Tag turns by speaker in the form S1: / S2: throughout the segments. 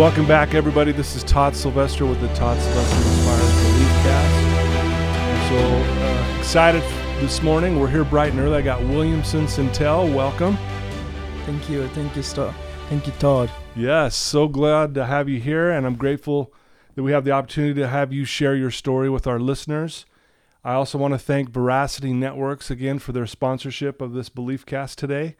S1: Welcome back, everybody. This is Todd Sylvester with the Todd Sylvester Inspires Belief Cast. So uh, excited this morning. We're here bright and early. I got Williamson Sintel. Welcome.
S2: Thank you, thank you. Thank you, Todd.
S1: Yes, so glad to have you here, and I'm grateful that we have the opportunity to have you share your story with our listeners. I also want to thank Veracity Networks again for their sponsorship of this Belief Cast today.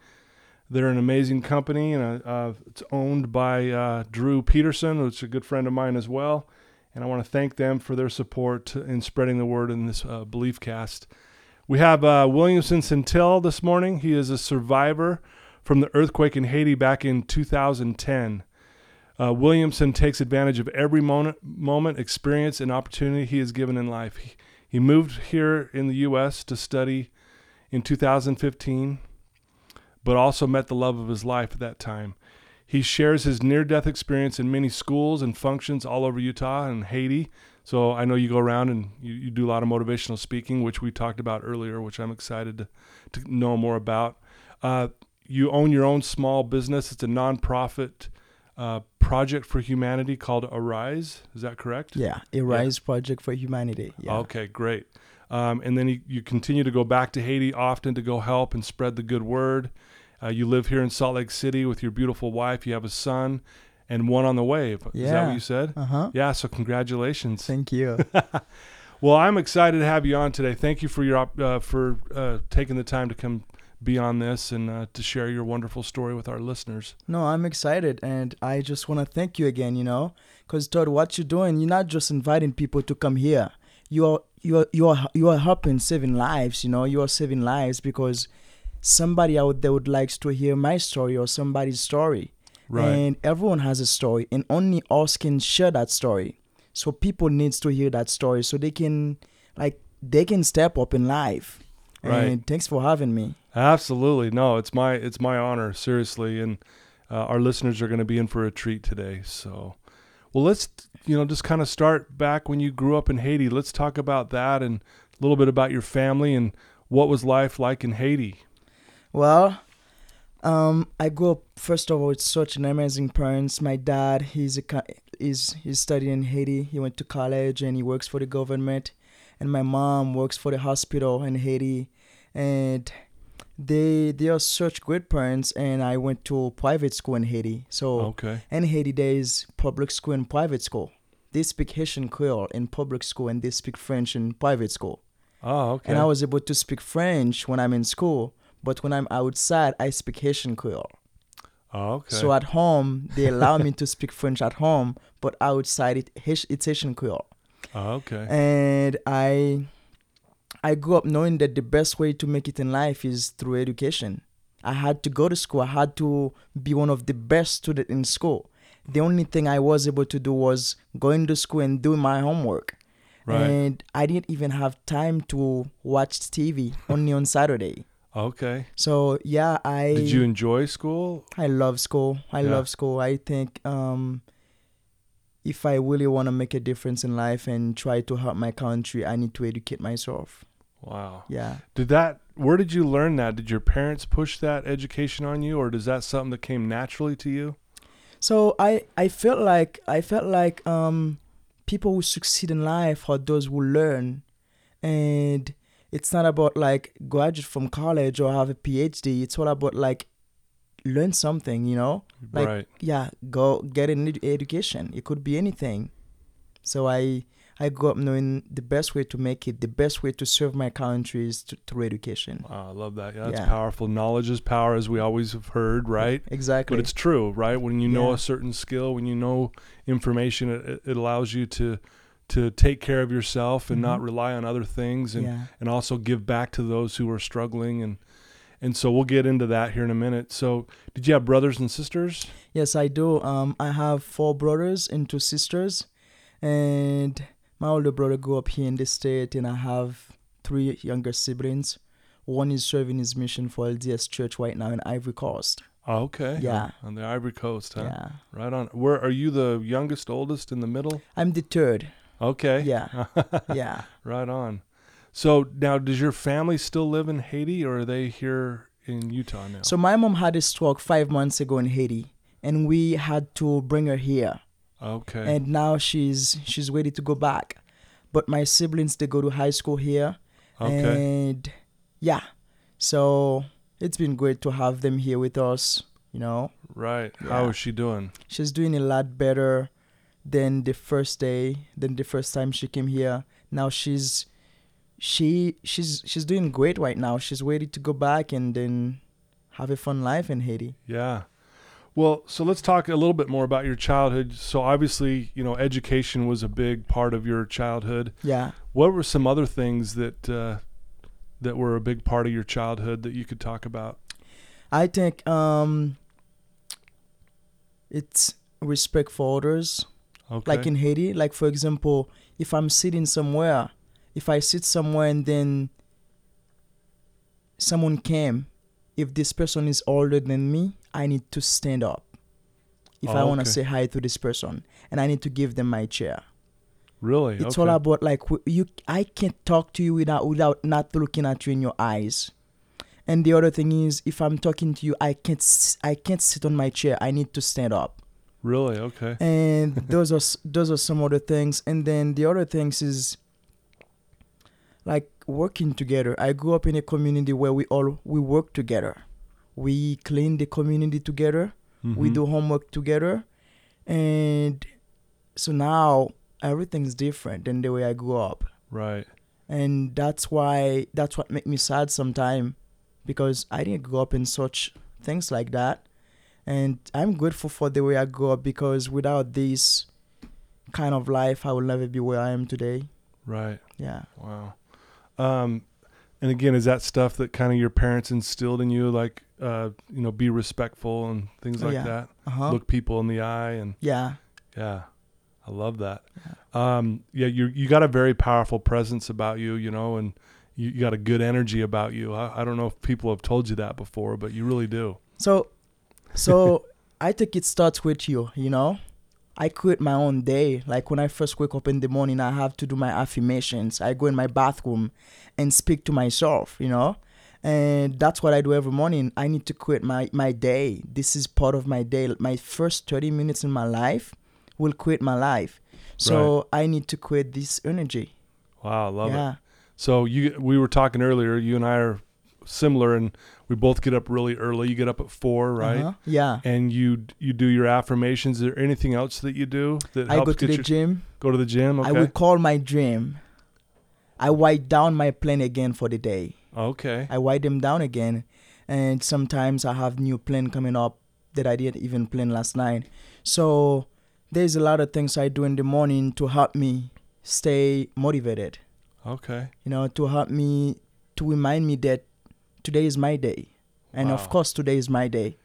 S1: They're an amazing company, and uh, uh, it's owned by uh, Drew Peterson, who's a good friend of mine as well. And I want to thank them for their support in spreading the word in this uh, Belief Cast. We have uh, Williamson Sintel this morning. He is a survivor from the earthquake in Haiti back in 2010. Uh, Williamson takes advantage of every moment, moment, experience, and opportunity he is given in life. He, he moved here in the U.S. to study in 2015 but also met the love of his life at that time. He shares his near death experience in many schools and functions all over Utah and Haiti. So I know you go around and you, you do a lot of motivational speaking, which we talked about earlier, which I'm excited to, to know more about. Uh, you own your own small business. It's a nonprofit uh, project for humanity called Arise. Is that correct?
S2: Yeah, Arise yeah. Project for Humanity. Yeah.
S1: Okay, great. Um, and then you, you continue to go back to Haiti often to go help and spread the good word. Uh, you live here in Salt Lake City with your beautiful wife. You have a son and one on the way.
S2: Yeah.
S1: Is that what you said?
S2: Uh huh.
S1: Yeah. So congratulations.
S2: Thank you.
S1: well, I'm excited to have you on today. Thank you for your uh, for uh, taking the time to come be on this and uh, to share your wonderful story with our listeners.
S2: No, I'm excited, and I just want to thank you again. You know, because Todd, what you're doing, you're not just inviting people to come here. You are you are you are you are helping saving lives. You know, you are saving lives because somebody out there would like to hear my story or somebody's story.
S1: Right.
S2: And everyone has a story, and only us can share that story. So people needs to hear that story so they can like they can step up in life.
S1: Right.
S2: And thanks for having me.
S1: Absolutely. No, it's my it's my honor, seriously. And uh, our listeners are going to be in for a treat today. So, well, let's you know just kind of start back when you grew up in Haiti. Let's talk about that and a little bit about your family and what was life like in Haiti.
S2: Well, um, I grew up first of all with such an amazing parents. My dad, he's a is he's studying in Haiti. He went to college and he works for the government. And my mom works for the hospital in Haiti, and they they are such great parents. And I went to private school in Haiti. So
S1: okay.
S2: in Haiti there is public school and private school. They speak Haitian Creole in public school and they speak French in private school.
S1: Oh, okay.
S2: And I was able to speak French when I'm in school but when I'm outside, I speak Haitian Creole.
S1: Oh, okay.
S2: So at home, they allow me to speak French at home, but outside, it, it's Haitian Creole.
S1: Oh, okay.
S2: And I, I grew up knowing that the best way to make it in life is through education. I had to go to school. I had to be one of the best students in school. The only thing I was able to do was going to school and doing my homework.
S1: Right.
S2: And I didn't even have time to watch TV only on Saturday.
S1: Okay.
S2: So yeah, I
S1: Did you enjoy school?
S2: I love school. I
S1: Yeah.
S2: love school. I think um if I really want to make a difference in life and try to help my country, I need to educate myself.
S1: Wow.
S2: Yeah.
S1: Did that where did you learn that? Did your parents push that education on you or does that something that came naturally to you?
S2: So I I felt like I felt like um people who succeed in life are those who learn and it's not about like graduate from college or have a PhD. It's all about like learn something, you know? Like
S1: right.
S2: yeah, go get an ed- education. It could be anything. So I I grew up knowing the best way to make it, the best way to serve my country is to, through education.
S1: Wow, I love that. Yeah, that's
S2: Yeah.
S1: powerful. Knowledge is power as we always have heard, right?
S2: Exactly.
S1: But it's true, right? When you know
S2: Yeah.
S1: a certain skill, when you know information, it, it allows you to to take care of yourself and not
S2: Mhm.
S1: rely on other things and
S2: yeah.
S1: and also give back to those who are struggling and and so we'll get into that here in a minute. So, did you have brothers and sisters?
S2: Yes, I do. Um, I have four brothers and two sisters, and my older brother grew up here in the state, and I have three younger siblings. One is serving his mission for LDS Church right now in Ivory Coast.
S1: Oh, okay.
S2: Yeah.
S1: On, on the Ivory Coast, huh?
S2: Yeah,
S1: Right on. Where are you the youngest, oldest in the middle?
S2: I'm the third.
S1: Okay.
S2: Yeah. Yeah.
S1: right on. So now, does your family still live in Haiti, or are they here in Utah now?
S2: So my mom had a stroke five months ago in Haiti, and we had to bring her here.
S1: Okay.
S2: and now she's she's ready to go back. But my siblings they go to high school here,
S1: okay.
S2: and yeah, so it's been great to have them here with us. You know,
S1: right. How
S2: yeah.
S1: is she doing?
S2: she's doing a lot better than the first day, than the first time she came here. Now she's she she's she's doing great right now. She's ready to go back and then have a fun life in Haiti.
S1: Yeah. Well, so let's talk a little bit more about your childhood. So obviously, you know, education was a big part of your childhood.
S2: Yeah.
S1: What were some other things that uh, that were a big part of your childhood that you could talk about?
S2: I think um it's respect for others.
S1: Okay.
S2: Like in Haiti, like for example, if I'm sitting somewhere, if I sit somewhere and then someone came, if this person is older than me, I need to stand up. If I
S1: Oh,
S2: want to
S1: okay.
S2: say hi to this person, and I need to give them my chair.
S1: really?
S2: It's
S1: okay.
S2: all about like you. I can't talk to you without without not looking at you in your eyes. And the other thing is, if I'm talking to you, I can't I can't sit on my chair. I need to stand up.
S1: Really? Okay.
S2: And those are those are some other things. And then the other things is like working together. I grew up in a community where we all we work together. We clean the community together. We
S1: Mhm.
S2: do homework together, and so now everything's different than the way I grew up
S1: Right.
S2: and that's why that's what make me sad sometimes because I didn't grow up in such things like that and I'm grateful for the way I grew up because without this kind of life I will never be where I am today
S1: Right.
S2: yeah
S1: Wow. Um, and again, is that stuff that kind of your parents instilled in you, like uh, you know, be respectful and things
S2: Oh,
S1: like
S2: yeah.
S1: that?
S2: uh-huh
S1: Look people in the eye and
S2: yeah
S1: Yeah, I love that. Um, yeah, you you got a very powerful presence about you, you know, and you, you got a good energy about you. I, I don't know if people have told you that before, but you really do.
S2: so so I think it starts with you you know I create my own day. Like when I first wake up in the morning, I have to do my affirmations. I go in my bathroom and speak to myself, you know? And that's what I do every morning. I need to create my, my day. This is part of my day. My first 30 minutes in my life will create my life. So I need to create this energy.
S1: Wow, I love
S2: yeah.
S1: it. So you we were talking earlier. You and I are similar, and we both get up really early. You get up at four, right?
S2: Uh-huh. Yeah.
S1: And you you do your affirmations. Is there anything else that you do that
S2: I
S1: helps
S2: go to the
S1: your,
S2: gym.
S1: go to the gym? Okay.
S2: I will call my dream. I write down my plan again for the day.
S1: okay.
S2: I write them down again, and sometimes I have new plan coming up that I didn't even plan last night. So there's a lot of things I do in the morning to help me stay motivated.
S1: Okay.
S2: You know, to help me to remind me that today is my day, and
S1: Wow.
S2: of course today is my day.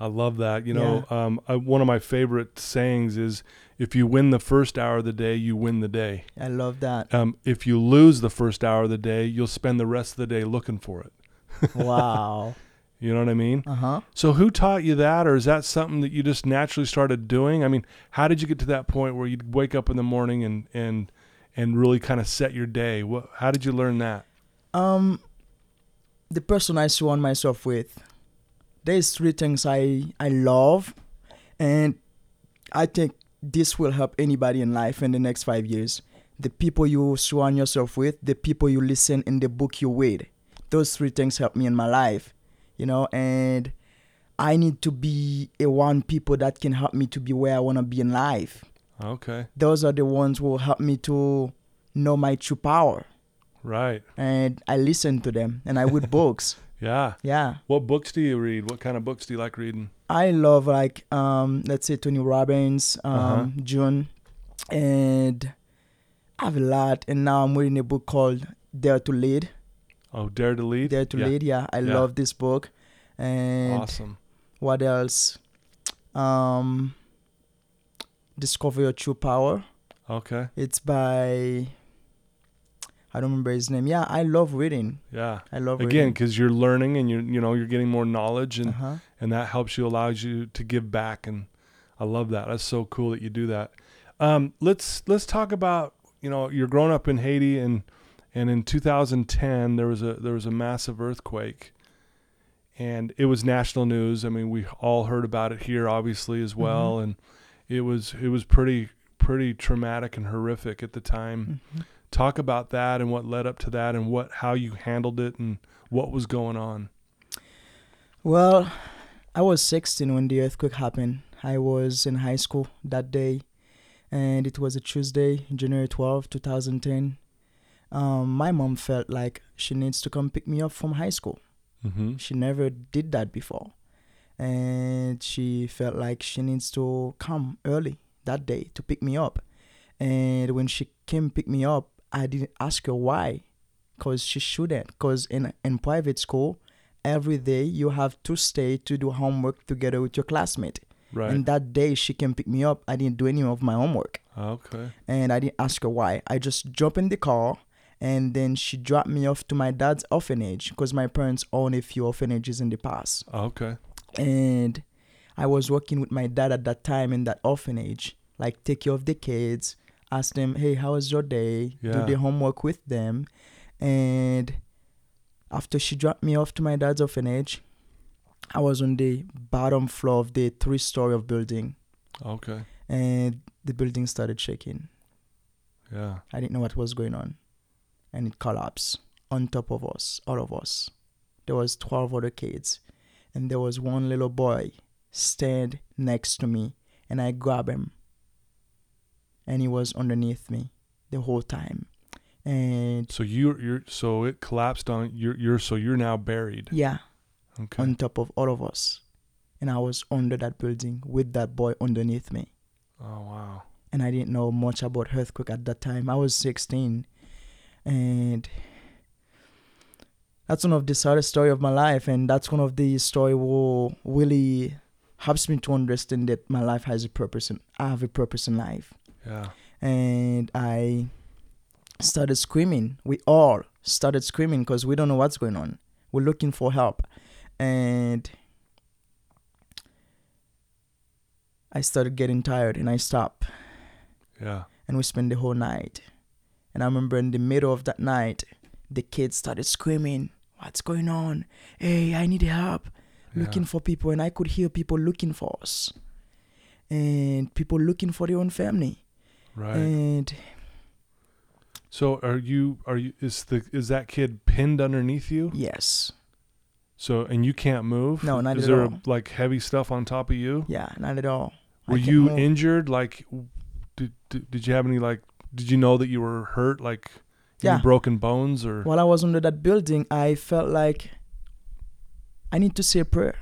S1: I love that. You know, um, I, one of my favorite sayings is, "If you win the first hour of the day, you win the day.
S2: I love that.
S1: Um, if you lose the first hour of the day, you'll spend the rest of the day looking for it."
S2: wow.
S1: You know what I mean?
S2: Uh huh.
S1: So, who taught you that, or is that something that you just naturally started doing? I mean, how did you get to that point where you'd wake up in the morning and and and really kind of set your day? What? How did you learn that?
S2: Um, the person I surround myself with. There's three things I I love, and I think this will help anybody in life in the next five years. The people you surround yourself with, the people you listen in the book you read. Those three things help me in my life, you know, and I need to be around people that can help me to be where I want to be in life.
S1: Okay,
S2: Those are the ones who will help me to know my true power.
S1: Right,
S2: And I listen to them and I read books.
S1: yeah.
S2: Yeah.
S1: What books do you read? What kind of books do you like reading?
S2: I love like um let's say Tony Robbins, um
S1: Uh-huh.
S2: June and I have a lot and now I'm reading a book called Dare to Lead.
S1: Oh, Dare to Lead.
S2: Dare to
S1: Yeah.
S2: Lead, yeah. I
S1: Yeah.
S2: love this book. And
S1: Awesome.
S2: what else? Um Discover Your True Power.
S1: Okay.
S2: It's by I don't remember his name. Yeah, I love reading.
S1: Yeah.
S2: I love
S1: Again, because you're learning and you're you know you're getting more knowledge and
S2: uh-huh.
S1: and that helps you allows you to give back and I love that. That's so cool that you do that. Um, let's let's talk about you know you're growing up in Haiti and and in 2010 there was a there was a massive earthquake and it was national news. I mean we all heard about it here obviously as well and it was it was pretty pretty traumatic and horrific at the time.
S2: Mhm.
S1: Talk about that and what led up to that and what how you handled it and what was going on.
S2: Well, I was 16 when the earthquake happened. I was in high school that day, and it was a Tuesday, January 12, 2010. Um, my mom felt like she needs to come pick me up from high school.
S1: Mm-hmm.
S2: She never did that before. And she felt like she needs to come early that day to pick me up. And when she came pick me up, I didn't ask her why, because she shouldn't. Because in in private school, every day you have to stay to do homework together with your classmate.
S1: Right.
S2: And that day she came pick me up, I didn't do any of my homework,
S1: okay.
S2: and I didn't ask her why. I just jumped in the car, and then she dropped me off to my dad's orphanage because my parents own a few orphanages in the past
S1: Okay.
S2: and I was working with my dad at that time in that orphanage, like take care of the kids, ask them, hey, how was your day?
S1: Yeah.
S2: Do the homework with them. And after she dropped me off to my dad's orphanage, I was on the bottom floor of the three story of building
S1: Okay.
S2: and the building started shaking.
S1: Yeah.
S2: I didn't know what was going on. And it collapsed on top of us, all of us. There was 12 other kids. And there was one little boy stand next to me and I grabbed him. And he was underneath me the whole time. And
S1: So you you're so it collapsed on you're you're so you're now buried.
S2: yeah,
S1: Okay.
S2: on top of all of us. And I was under that building with that boy underneath me.
S1: oh wow.
S2: and I didn't know much about earthquake at that time. I was 16, and that's one of the saddest story of my life, and that's one of the story who really helps me to understand that my life has a purpose, and I have a purpose in life.
S1: Yeah.
S2: And I started screaming. We all started screaming because we don't know what's going on. We're looking for help, and I started getting tired, and I stopped
S1: Yeah.
S2: and we spent the whole night. And I remember in the middle of that night, the kids started screaming, What's going on? Hey, I need help. Looking
S1: yeah.
S2: for people. And I could hear people looking for us. And people looking for their own family.
S1: Right.
S2: And
S1: so are you are you is the is that kid pinned underneath you?
S2: yes.
S1: So and you can't move?
S2: No, not
S1: is
S2: at
S1: there
S2: all.
S1: like heavy stuff on top of you?
S2: Yeah, not at all.
S1: Were you
S2: move.
S1: injured? Like, did, did did you have any like? Did you know that you were hurt? Like,
S2: Yeah.
S1: broken bones or?
S2: While I was under that building, I felt like I need to say a prayer.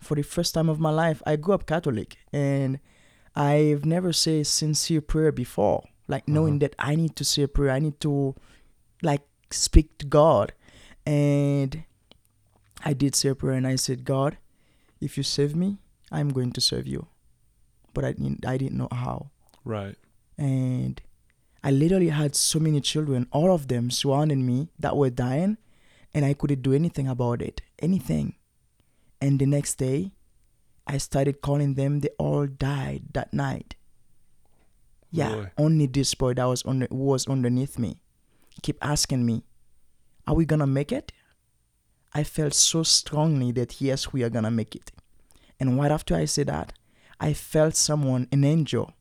S2: For the first time of my life, I grew up Catholic and I've never said sincere prayer before. Like knowing
S1: Uh-huh.
S2: that I need to say a prayer, I need to like speak to God. And I did say a prayer and I said, God, if you save me, I'm going to serve you. But I didn't I didn't know how
S1: Right.
S2: and I literally had so many children, all of them surrounding me that were dying, and I couldn't do anything about it, anything. And the next day, I started calling them. They all died that night. Yeah, only this boy that was under was underneath me keep asking me, "Are we gonna make it?" I felt so strongly that yes, we are gonna make it. And right after I said that, I felt someone, an angel,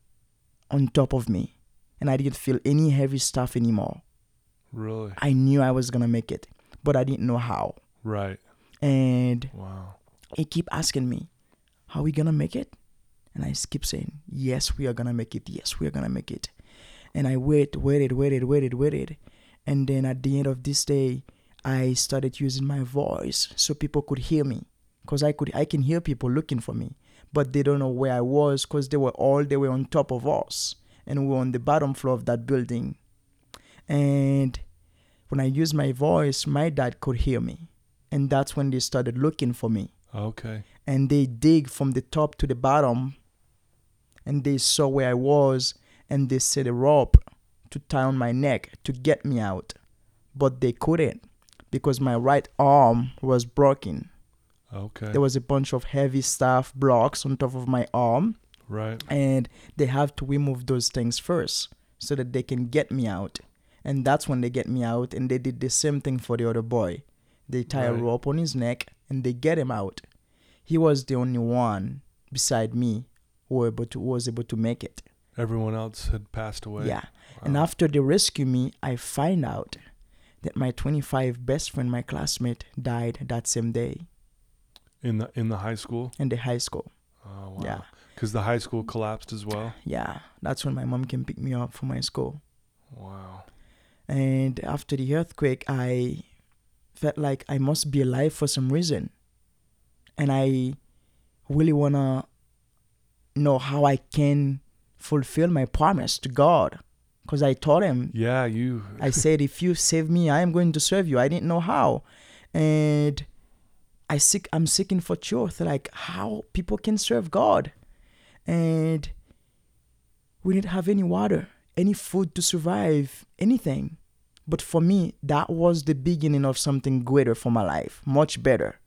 S2: on top of me and I didn't feel any heavy stuff anymore.
S1: Really.
S2: I knew I was gonna make it, but I didn't know how.
S1: Right.
S2: And
S1: Wow.
S2: he keep asking me, "How we gonna make it?" And I keep saying, "Yes, we are gonna make it. Yes, we are gonna make it." And I wait, waited, waited, waited, waited, and then at the end of this day, I started using my voice so people could hear me, cause I could I can hear people looking for me, but they don't know where I was, cause they were all they were on top of us, and we were on the bottom floor of that building. And when I used my voice, my dad could hear me, and that's when they started looking for me
S1: Okay.
S2: and they dig from the top to the bottom and they saw where I was and they set a rope to tie on my neck to get me out. But they couldn't because my right arm was broken.
S1: Okay.
S2: There was a bunch of heavy stuff blocks on top of my arm
S1: right.
S2: and they have to remove those things first so that they can get me out. And that's when they get me out and they did the same thing for the other boy. They tie a
S1: Right.
S2: rope on his neck and they get him out. He was the only one beside me who were able to was able to make it.
S1: Everyone else had passed away.
S2: Yeah. And
S1: Wow.
S2: after they rescue me, I find out that my 25 best friend, my classmate, died that same day
S1: in the in the high school.
S2: in the high school.
S1: Oh wow.
S2: Yeah.
S1: Because the high school collapsed as well.
S2: Yeah. That's when my mom came pick me up from my school.
S1: Wow.
S2: And after the earthquake, I felt like I must be alive for some reason. And I really want to know how I can fulfill my promise to God. Because I told him,
S1: Yeah, you.
S2: I said, if you save me, I am going to serve you. I didn't know how. And I seek, I'm seeking for truth, like how people can serve God. And we didn't have any water, any food to survive, anything. But for me, that was the beginning of something greater for my life, much better.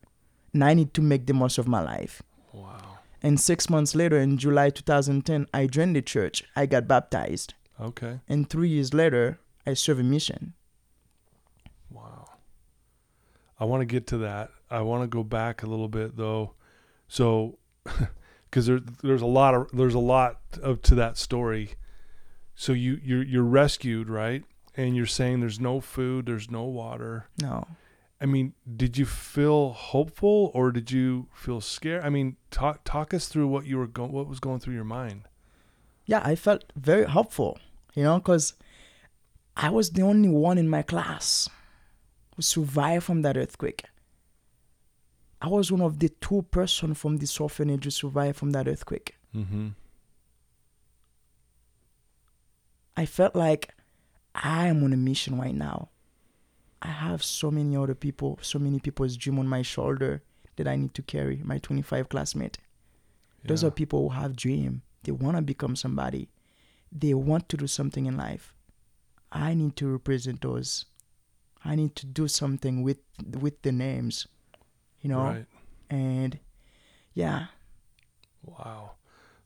S2: And I need to make the most of my life.
S1: Wow.
S2: And six months later, in July 2010, I joined the church. I got baptized.
S1: Okay.
S2: And three years later, I serve a mission.
S1: Wow. I want to get to that. I want to go back a little bit though. So cuz there there's a lot of there's a lot of to that story. So you you're you're rescued, right? And you're saying there's no food, there's no water.
S2: No.
S1: I mean, did you feel hopeful or did you feel scared? I mean, talk talk us through what you were going what was going through your mind.
S2: Yeah, I felt very hopeful, you know, because I was the only one in my class who survived from that earthquake. I was one of the two person from this orphanage who survived from that earthquake.
S1: Mhm.
S2: I felt like I am on a mission right now. I have so many other people, so many people's dream on my shoulder that I need to carry. My 25 classmate. Those are people who have dream. They want to become somebody. They want to do something in life. I need to represent those. I need to do something with with the names, you know.
S1: Right.
S2: And yeah,
S1: Wow.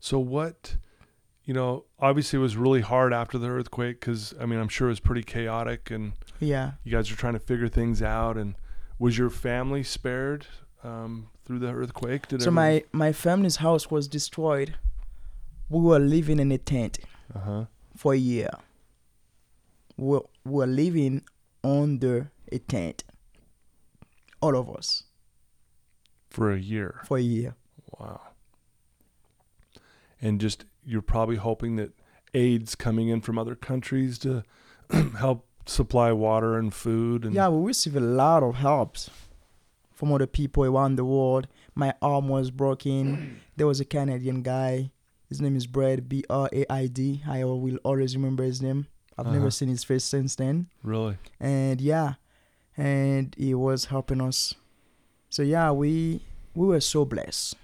S1: So what, you know, obviously it was really hard after the earthquake because I mean I'm sure it was pretty chaotic and
S2: yeah.
S1: you guys were trying to figure things out. And was your family spared um, through the earthquake? Did
S2: So my my family's house was destroyed. We were living in a tent
S1: uh huh
S2: for a year. We were, we were living under a tent. All of us
S1: for a year.
S2: for a year.
S1: Wow. And just you're probably hoping that aid's coming in from other countries to help supply water and food and
S2: Yeah, we received a lot of helps from other people around the world. My arm was broken. There was a Canadian guy. His name is Brad B R A I D. I will always remember his name. I've
S1: Uh-huh.
S2: never seen his face since then.
S1: really
S2: And yeah, and he was helping us. So yeah, we we were so blessed.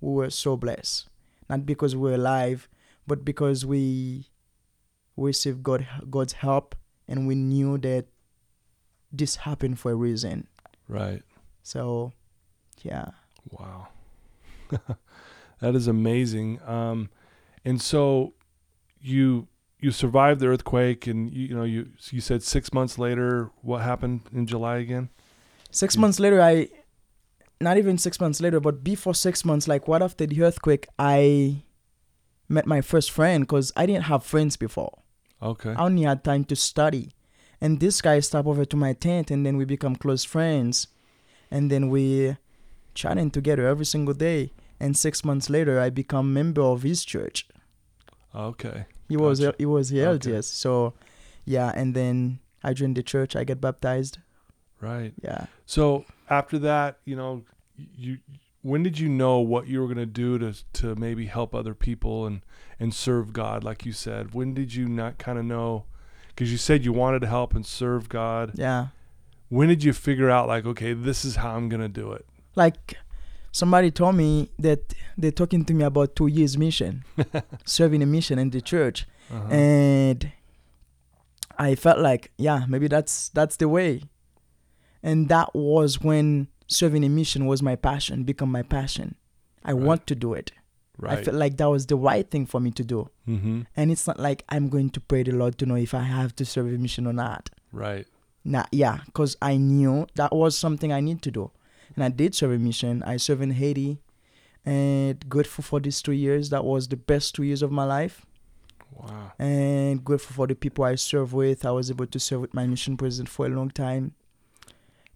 S2: We were so blessed. Not because we're alive, but because we received God God's help and we knew that this happened for a reason.
S1: right.
S2: So yeah.
S1: Wow. that is amazing. Um, and so you you survived the earthquake and you, you know you you said 6 months later what happened in July again?
S2: Six
S1: Yeah.
S2: months later I not even six months later, but before six months, like right after the earthquake, I met my first friend because I didn't have friends before.
S1: Okay.
S2: I only had time to study. And this guy stopped over to my tent and then we become close friends. And then we chatting together every single day. And six months later I become member of his church.
S1: Okay.
S2: He was
S1: Gotcha.
S2: he was the
S1: Okay.
S2: LDS. So yeah, and then I joined the church, I get baptized.
S1: Right.
S2: Yeah.
S1: So after that, you know, you when did you know what you were going to do to to maybe help other people and and serve God like you said? When did you not kind of know cuz you said you wanted to help and serve God.
S2: Yeah.
S1: When did you figure out like okay, this is how I'm going to do it?
S2: Like somebody told me that they're talking to me about two years mission, serving a mission in the church.
S1: Uh-huh.
S2: and I felt like, yeah, maybe that's that's the way. And that was when serving a mission was my passion, become my passion. I
S1: Right.
S2: want to do it.
S1: right.
S2: I felt like that was the right thing for me to do.
S1: mhm.
S2: And it's not like I'm going to pray the Lord to know if I have to serve a mission or not.
S1: Right.
S2: Nah, yeah, because I knew that was something I need to do. And I did serve a mission. I served in Haiti. and grateful for these two years. That was the best two years of my life.
S1: Wow.
S2: And grateful for the people I served with. I was able to serve with my mission president for a long time.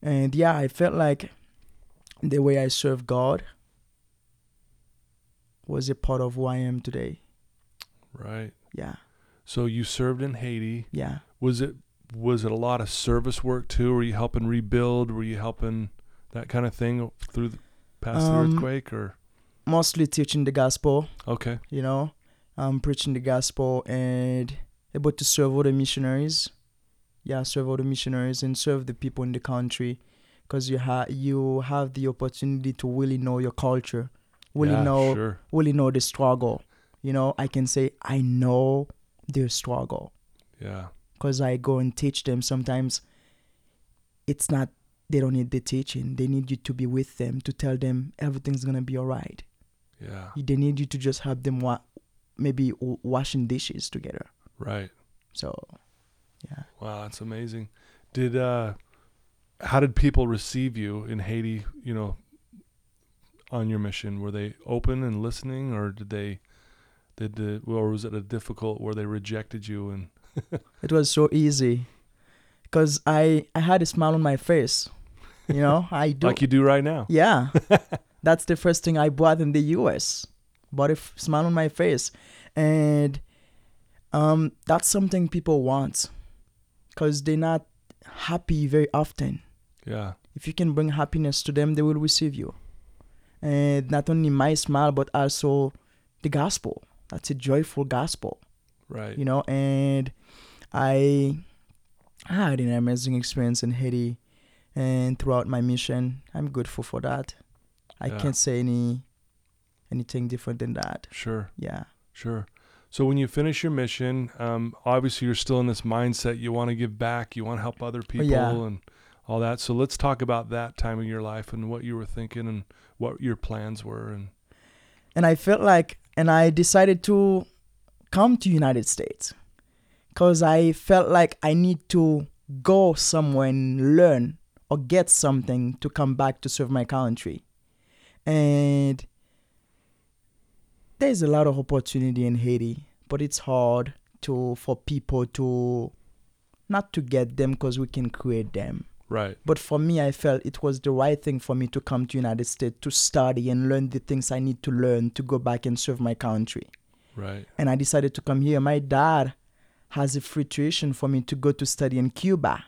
S2: And yeah, I felt like the way I serve God was a part of who I am today.
S1: Right.
S2: Yeah,
S1: So you served in Haiti.
S2: yeah.
S1: Was it was it a lot of service work too? Were you helping rebuild? Were you helping that kind of thing through the, past the
S2: Um,
S1: earthquake or
S2: Mostly teaching the gospel,
S1: okay?
S2: you know, um, preaching the gospel and able to serve other missionaries. Yeah, serve all the missionaries and serve the people in the country, because you have you have the opportunity to really know your culture, really
S1: yeah,
S2: know
S1: Sure.
S2: really know the struggle. You know, I can say I know their struggle
S1: Yeah.
S2: because I go and teach them. Sometimes it's not they don't need the teaching; they need you to be with them to tell them everything's gonna be all right.
S1: Yeah.
S2: They need you to just help them wa- maybe w- washing dishes together.
S1: Right.
S2: So, yeah.
S1: Wow, that's amazing. Did uh how did people receive you in Haiti, you know, on your mission? Were they open and listening or did they did the or was it a difficult where they rejected you and
S2: It was so easy because I I had a smile on my face. You know, I do.
S1: like you do right now?
S2: Yeah. That's the first thing I bought in the US. Bought a f- smile on my face. And um, that's something people want because they're not happy very often.
S1: Yeah.
S2: If you can bring happiness to them, they will receive you. And not only my smile, but also the gospel. That's a joyful gospel,
S1: Right.
S2: you know. And I had an amazing experience in Haiti and throughout my mission. I'm grateful for that. I
S1: Yeah.
S2: can't say any anything different than that.
S1: Sure.
S2: Yeah.
S1: Sure. So when you finish your mission, um, obviously you're still in this mindset. You want to give back. You want to help other people
S2: yeah.
S1: and all that. So let's talk about that time in your life and what you were thinking and what your plans were. And
S2: And I felt like and I decided to come to United States cuz I felt like I need to go somewhere and learn or get something to come back to serve my country. And there's a lot of opportunity in Haiti, but it's hard to for people to not to get them because we can create them.
S1: right.
S2: But for me, I felt it was the right thing for me to come to United States to study and learn the things I need to learn to go back and serve my country.
S1: Right.
S2: And I decided to come here. My dad has a free tuition for me to go to study in Cuba.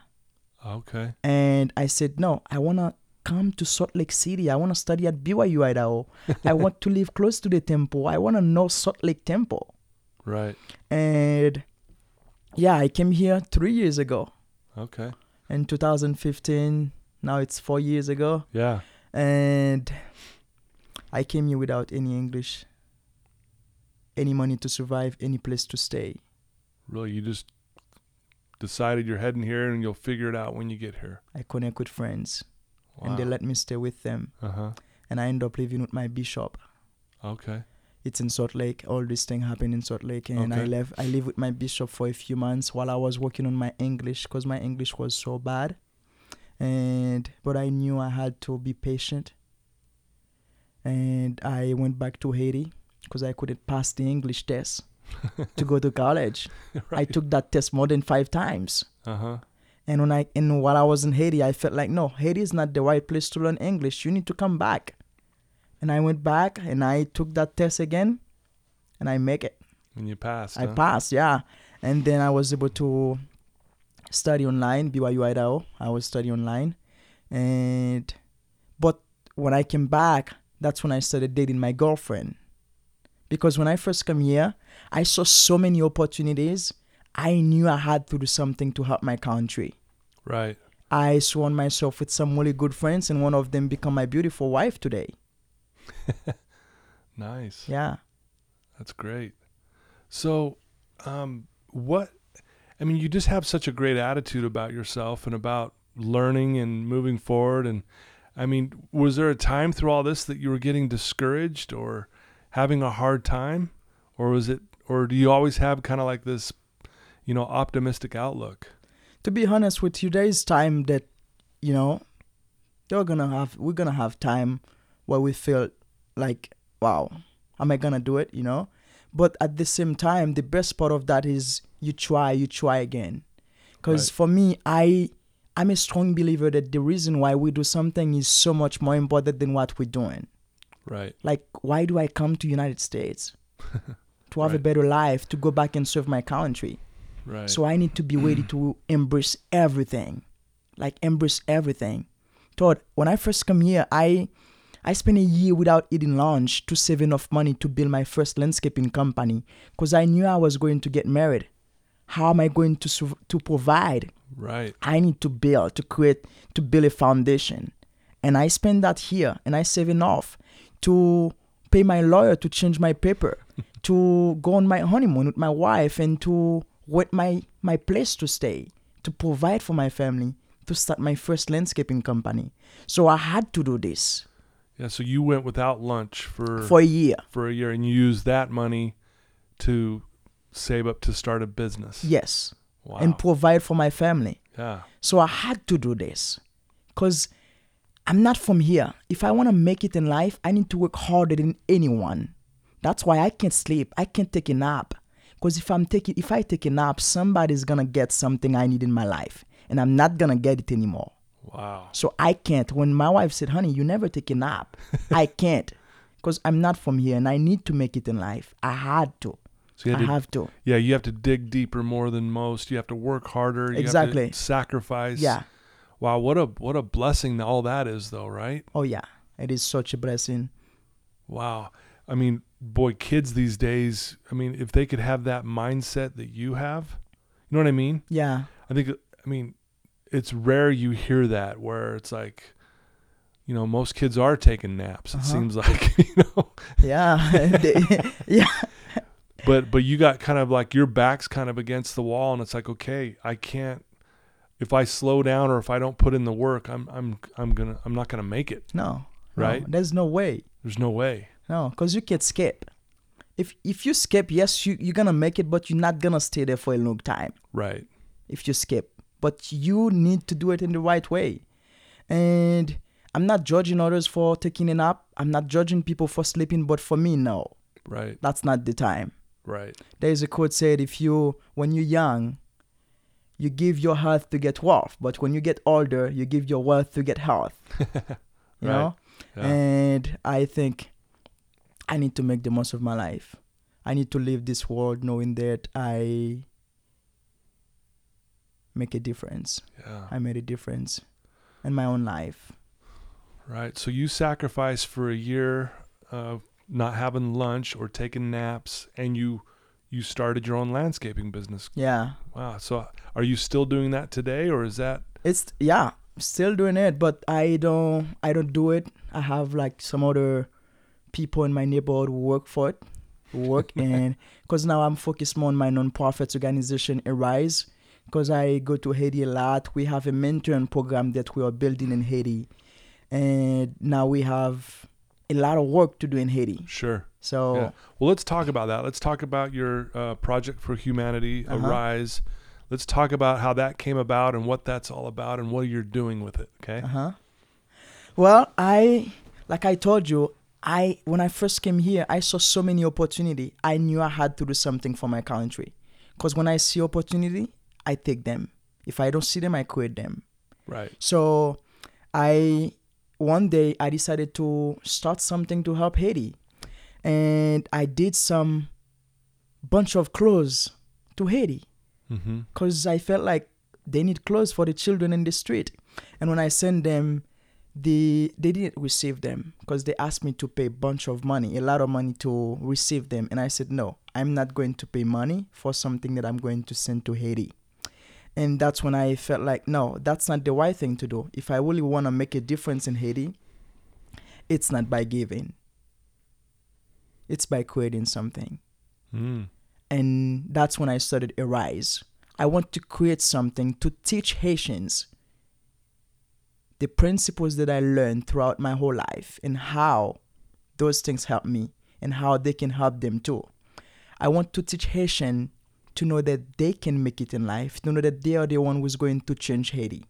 S1: Okay.
S2: And I said, no, I want to come to Salt Lake City. I want to study at BYU, Idaho. I want to live close to the temple. I want to know Salt Lake Temple.
S1: Right.
S2: And yeah, I came here three years ago
S1: Okay.
S2: in 2015. Now it's four years ago.
S1: Yeah.
S2: and I came here without any English, any money to survive, any place to stay.
S1: Really, you just decided you're heading here and you'll figure it out when you get here.
S2: I connect with friends,
S1: Wow.
S2: and they let me stay with them,
S1: uh huh.
S2: and I end up living with my bishop.
S1: Okay.
S2: It's in Salt Lake. All this thing happened in Salt Lake, and I
S1: Okay.
S2: left. I lived with my bishop for a few months while I was working on my English, because my English was so bad. And but I knew I had to be patient. And I went back to Haiti because I couldn't pass the English test to go to college. I took that test more than five times.
S1: Uh huh.
S2: And when I and while I was in Haiti, I felt like no, Haiti is not the right place to learn English. You need to come back. And I went back and I took that test again, and I make it.
S1: And you passed.
S2: I
S1: huh?
S2: passed, yeah. And then I was able to study online, BYU Idaho. I was studying online, and but when I came back, that's when I started dating my girlfriend. Because when I first came here, I saw so many opportunities. I knew I had to do something to help my country.
S1: Right.
S2: I surround myself with some really good friends, and one of them become my beautiful wife today.
S1: Nice.
S2: Yeah.
S1: That's great. So, um, what? I mean, you just have such a great attitude about yourself and about learning and moving forward. And I mean, was there a time through all this that you were getting discouraged or having a hard time, or was it, or do you always have kind of like this, you know, optimistic outlook?
S2: to be honest with is time that, you know, they're gonna have we're gonna have time where we feel like wow, am I gonna do it? You know. But at the same time, the best part of that is you try, you try again. Because
S1: Right.
S2: for me, I I'm a strong believer that the reason why we do something is so much more important than what we're doing.
S1: Right.
S2: Like, why do I come to United States? to have a better life, to go back and serve my country.
S1: Right.
S2: So I need to be ready mm. to embrace everything, like embrace everything. Todd, when I first come here, I I spent a year without eating lunch to save enough money to build my first landscaping company because I knew I was going to get married. How am I going to to provide?
S1: right.
S2: I need to build, to create, to build a foundation. And I spend that here and I save enough to pay my lawyer to change my paper, to go on my honeymoon with my wife and to rent my, my place to stay, to provide for my family, to start my first landscaping company. So I had to do this
S1: Yeah. So you went without lunch for
S2: for a year.
S1: for a year, and you used that money to save up to start a business.
S2: Yes.
S1: Wow.
S2: And provide for my family.
S1: yeah.
S2: So I had to do this because I'm not from here. If I want to make it in life, I need to work harder than anyone. That's why I can't sleep. I can't take a nap. Because if I'm taking, if I take a nap, somebody's gonna get something I need in my life, and I'm not gonna get it anymore.
S1: Wow.
S2: So I can't. When my wife said, "Honey, you never take a nap," I can't, because I'm not from here, and I need to make it in life. I had to.
S1: So you
S2: I
S1: to,
S2: have to.
S1: yeah, you have to dig deeper more than most. You have to work harder. You
S2: Exactly.
S1: Have to sacrifice.
S2: Yeah.
S1: Wow. What a what a blessing all that is, though, right?
S2: Oh yeah. It is such a blessing.
S1: Wow. I mean, boy, kids these days. I mean, if they could have that mindset that you have, you know what I mean?
S2: Yeah.
S1: I think. I mean, it's rare you hear that where it's like, you know, most kids are taking naps. It
S2: Uh-huh.
S1: seems like, you know.
S2: Yeah. Yeah.
S1: but but you got kind of like your back's kind of against the wall and it's like okay i can't if i slow down or if i don't put in the work i'm i'm i'm gonna i'm not gonna make it
S2: No. no,
S1: Right?
S2: there's no way.
S1: there's no way
S2: No, because you can skip. If if you skip, yes, you you're gonna make it, but you're not gonna stay there for a long time
S1: right
S2: if you skip. But you need to do it in the right way. And I'm not judging others for taking a nap. I'm not judging people for sleeping, but for me, no,
S1: right
S2: that's not the time.
S1: right
S2: There's a quote said, if you when you're young, you give your health to get wealth, but when you get older, you give your wealth to get health. you
S1: Right.
S2: know?
S1: yeah.
S2: And I think I need to make the most of my life. I need to leave this world knowing that I make a difference.
S1: yeah
S2: I made a difference in my own life.
S1: right so you sacrificed for a year of not having lunch or taking naps and you you started your own landscaping business
S2: Yeah.
S1: wow so are you still doing that today or is that
S2: It's yeah, still doing it, but I don't I don't do it. I have like some other people in my neighborhood who work for it, who work and because now I'm focused more on my nonprofit organization Arise. Because I go to Haiti a lot, we have a mentoring program that we are building in Haiti, and now we have a lot of work to do in Haiti.
S1: sure
S2: So
S1: Yeah. Well, let's talk about that. Let's talk about your uh, project for humanity,
S2: Uh-huh.
S1: Arise. Let's talk about how that came about and what that's all about and what you're doing with it. Okay.
S2: Uh huh. Well, I like I told you, I when I first came here, I saw so many opportunity. I knew I had to do something for my country, because when I see opportunity, I take them. If I don't see them, I quit them.
S1: Right.
S2: So, I one day I decided to start something to help Haiti, and I did some bunch of clothes to Haiti
S1: Mm-hmm.
S2: because I felt like they need clothes for the children in the street. And when I send them, the they didn't receive them because they asked me to pay a bunch of money, a lot of money to receive them. And I said, no, I'm not going to pay money for something that I'm going to send to Haiti. And that's when I felt like, no, that's not the right thing to do. If I really want to make a difference in Haiti, it's not by giving, it's by creating something
S1: Mm.
S2: and that's when I started Arise. I want to create something to teach Haitians the principles that I learned throughout my whole life and how those things help me and how they can help them too. I want to teach Haitian to know that they can make it in life, to know that they are the one who's going to change Haiti.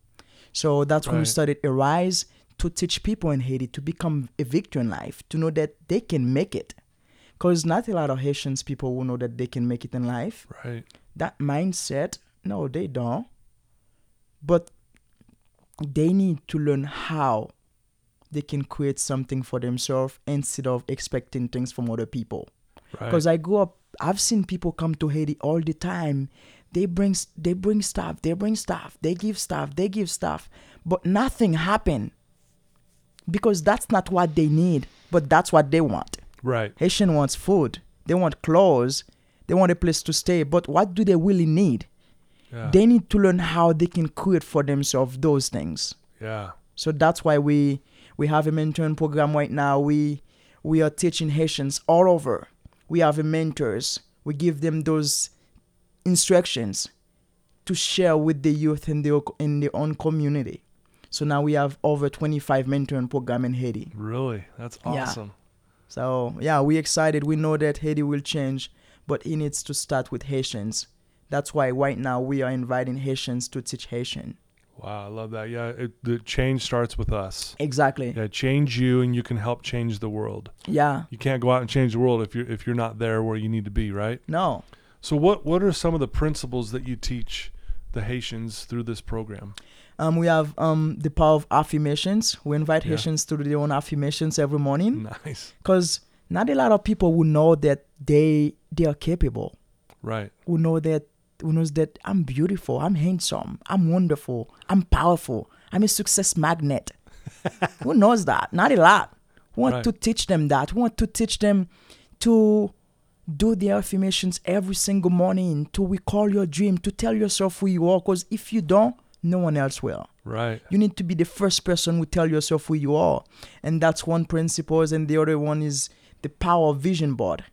S2: So that's when we started Arise to teach people in Haiti to become a victor in life, to know that they can make it. Because not a lot of Haitians people will know that they can make it in life.
S1: Right.
S2: That mindset, no, they don't. But they need to learn how they can create something for themselves instead of expecting things from other people.
S1: Right.
S2: Because I grew up, I've seen people come to Haiti all the time. They bring they bring stuff, they bring stuff, they give stuff, they give stuff, but nothing happened. Because that's not what they need, but that's what they want.
S1: right.
S2: Haitian wants food, they want clothes, they want a place to stay, but what do they really need?
S1: Yeah.
S2: They need to learn how they can create for themselves those things.
S1: yeah.
S2: So that's why we we have a mentoring program right now. We we are teaching Haitians all over. We have a mentors. We give them those instructions to share with the youth in their in their own community. So now we have over 25 mentoring program in Haiti.
S1: Really. That's awesome. Yeah.
S2: So yeah, we excited. We know that Haiti will change, but it needs to start with Haitians. That's why right now we are inviting Haitians to teach Haitian.
S1: Wow. I love that. Yeah. It, the change starts with us.
S2: Exactly.
S1: Yeah. Change you, and you can help change the world.
S2: Yeah.
S1: You can't go out and change the world if you're if you're not there where you need to be. Right.
S2: No.
S1: So what what are some of the principles that you teach the Haitians through this program?
S2: Um, we have um, the power of affirmations. We invite
S1: Yeah.
S2: Haitians to do their own affirmations every morning
S1: Nice.
S2: because not a lot of people will know that they they are capable.
S1: Right.
S2: Who know that who knows that I'm beautiful, I'm handsome, I'm wonderful, I'm powerful, I'm a success magnet. who knows that? Not a lot. We want
S1: Right.
S2: to teach them that. We want to teach them to do the affirmations every single morning, to recall your dream, to tell yourself who you are. Because if you don't, no one else will.
S1: Right.
S2: You need to be the first person who tell yourself who you are. And that's one principle. And the other one is the power of vision board.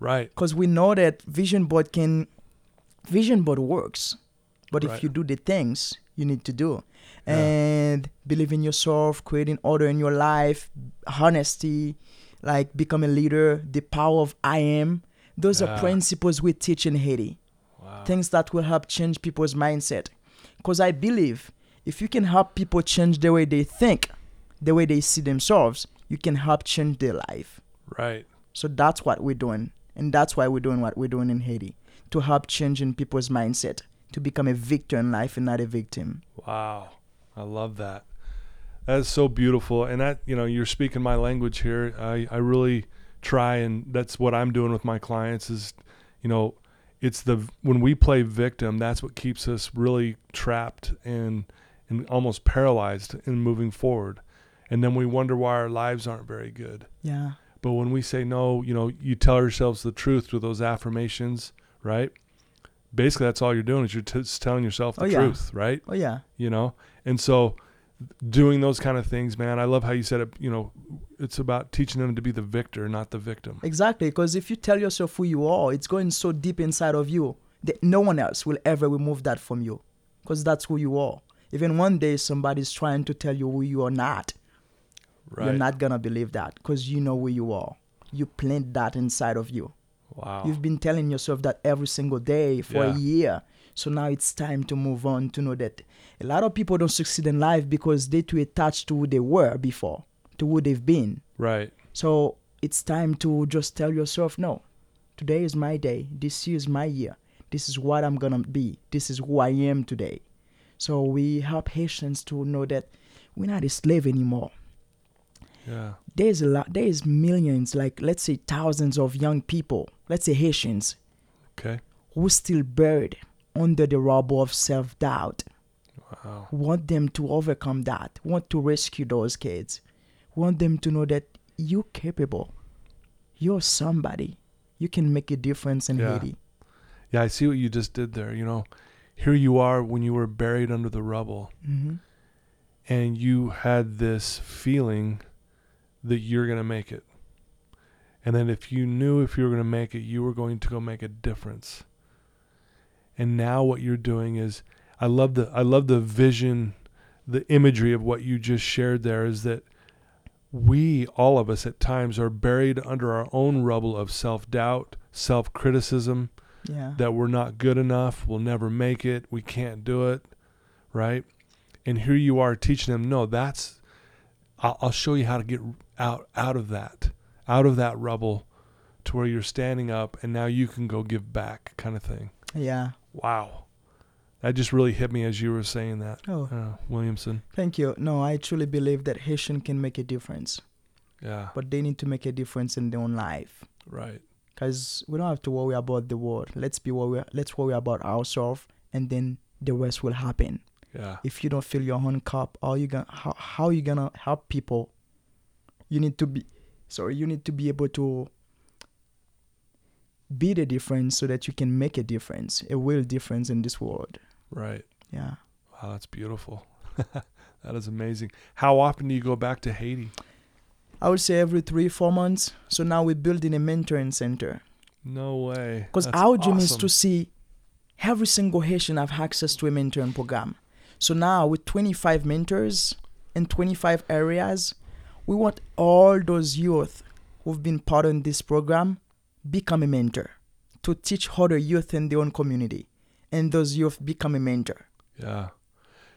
S1: Right.
S2: Because we know that vision board can vision board works. But
S1: Right.
S2: if you do the things you need to do
S1: Yeah.
S2: and believe in yourself, creating order in your life, honesty, like become a leader, the power of I am, those
S1: Yeah.
S2: are principles we teach in Haiti
S1: Wow.
S2: things that will help change people's mindset. Because I believe if you can help people change the way they think, the way they see themselves, you can help change their life.
S1: Right.
S2: So that's what we're doing. And that's why we're doing what we're doing in Haiti to help changing people's mindset to become a victor in life and not a victim.
S1: Wow. I love that. That is so beautiful. And that, you know, you're speaking my language here. I, I really try and that's what I'm doing with my clients is, you know, it's the when we play victim, that's what keeps us really trapped and and almost paralyzed in moving forward. And then we wonder why our lives aren't very good.
S2: Yeah.
S1: But when we say no, you know, you tell yourselves the truth through those affirmations, right? Basically, that's all you're doing is you're t- just telling yourself the
S2: Oh, yeah.
S1: truth, right?
S2: Oh, yeah.
S1: You know, and so doing those kind of things, man, I love how you said it. You know, it's about teaching them to be the victor, not the victim.
S2: Exactly. Because if you tell yourself who you are, it's going so deep inside of you that no one else will ever remove that from you. Because that's who you are. Even one day somebody's trying to tell you who you are not,
S1: Right.
S2: you're not gonna believe that because you know who you are. You plant that inside of you.
S1: Wow.
S2: You've been telling yourself that every single day for
S1: Yeah.
S2: a year. So now it's time to move on to know that a lot of people don't succeed in life because they too attached to who they were before, to who they've been.
S1: right.
S2: So it's time to just tell yourself, no, today is my day. This year is my year. This is what I'm gonna be. This is who I am today. So we help Haitians to know that we're not a slave anymore.
S1: Yeah.
S2: There's a lot. There's millions, like let's say thousands of young people, let's say Haitians,
S1: Okay.
S2: who still buried under the rubble of self-doubt.
S1: Wow.
S2: Want them to overcome that. Want to rescue those kids. Want them to know that you're capable. You're somebody. You can make a difference in
S1: Yeah.
S2: Haiti.
S1: Yeah, I see what you just did there. You know, here you are when you were buried under the rubble,
S2: hmm
S1: and you had this feeling that you're going to make it. And then if you knew if you were going to make it, you were going to go make a difference. And now what you're doing is I love the I love the vision, the imagery of what you just shared there is that we all of us at times are buried under our own rubble of self-doubt, self-criticism,
S2: Yeah.
S1: that we're not good enough, we'll never make it, we can't do it, right? And here you are teaching them, no, that's I'll, I'll show you how to get out out of that, out of that rubble, to where you're standing up, and now you can go give back, kind of thing.
S2: Yeah.
S1: Wow, that just really hit me as you were saying that,
S2: Oh,
S1: uh, Williamson.
S2: thank you. No, I truly believe that Haitian can make a difference,
S1: Yeah,
S2: but they need to make a difference in their own life.
S1: right.
S2: Cause we don't have to worry about the world. Let's be worry. Let's worry about ourselves, and then the rest will happen.
S1: Yeah,
S2: If you don't fill your own cup, how you gonna how how you gonna help people? You need to be, sorry, you need to be able to be the difference so that you can make a difference, a real difference in this world.
S1: right.
S2: Yeah.
S1: Wow, that's beautiful. that is amazing. How often do you go back to Haiti?
S2: I would say every three, four months. So now we're building a mentoring center.
S1: No way.
S2: Because our dream is to see every single Haitian have access to a mentoring program. So now with 25 mentors in 25 areas, we want all those youth who've been part of this program become a mentor to teach other youth in their own community. And those youth become a mentor.
S1: Yeah.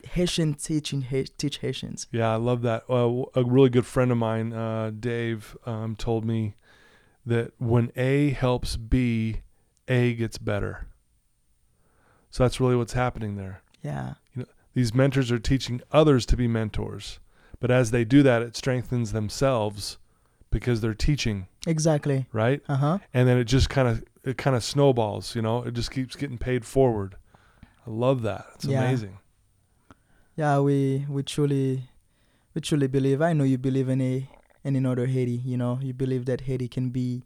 S2: Haitian teaching teach Haitians.
S1: Yeah, I love that. Uh, a really good friend of mine, uh, Dave, um, told me that when A helps B, A gets better. So that's really what's happening there.
S2: Yeah.
S1: You know, These mentors are teaching others to be mentors. But as they do that, it strengthens themselves because they're teaching,
S2: Exactly.
S1: right?
S2: Uh huh.
S1: And then it just kind of it kind of snowballs, you know? It just keeps getting paid forward. I love that. It's
S2: Yeah.
S1: amazing.
S2: Yeah, we we truly we truly believe. I know you believe in a in another Haiti. You know, you believe that Haiti can be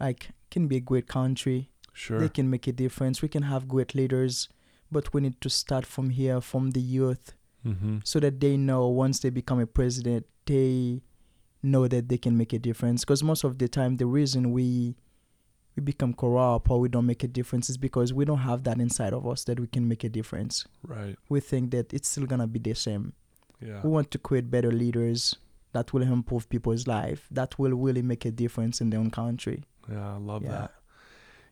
S2: like can be a great country.
S1: Sure.
S2: They can make a difference. We can have great leaders, but we need to start from here, from the youth,
S1: mm-hmm.
S2: so that they know once they become a president, they know that they can make a difference. Because most of the time, the reason we we become corrupt or we don't make a difference is because we don't have that inside of us that we can make a difference.
S1: Right.
S2: We think that it's still gonna be the same.
S1: Yeah.
S2: We want to create better leaders that will improve people's life, that will really make a difference in their own country.
S1: Yeah, I love
S2: Yeah.
S1: that.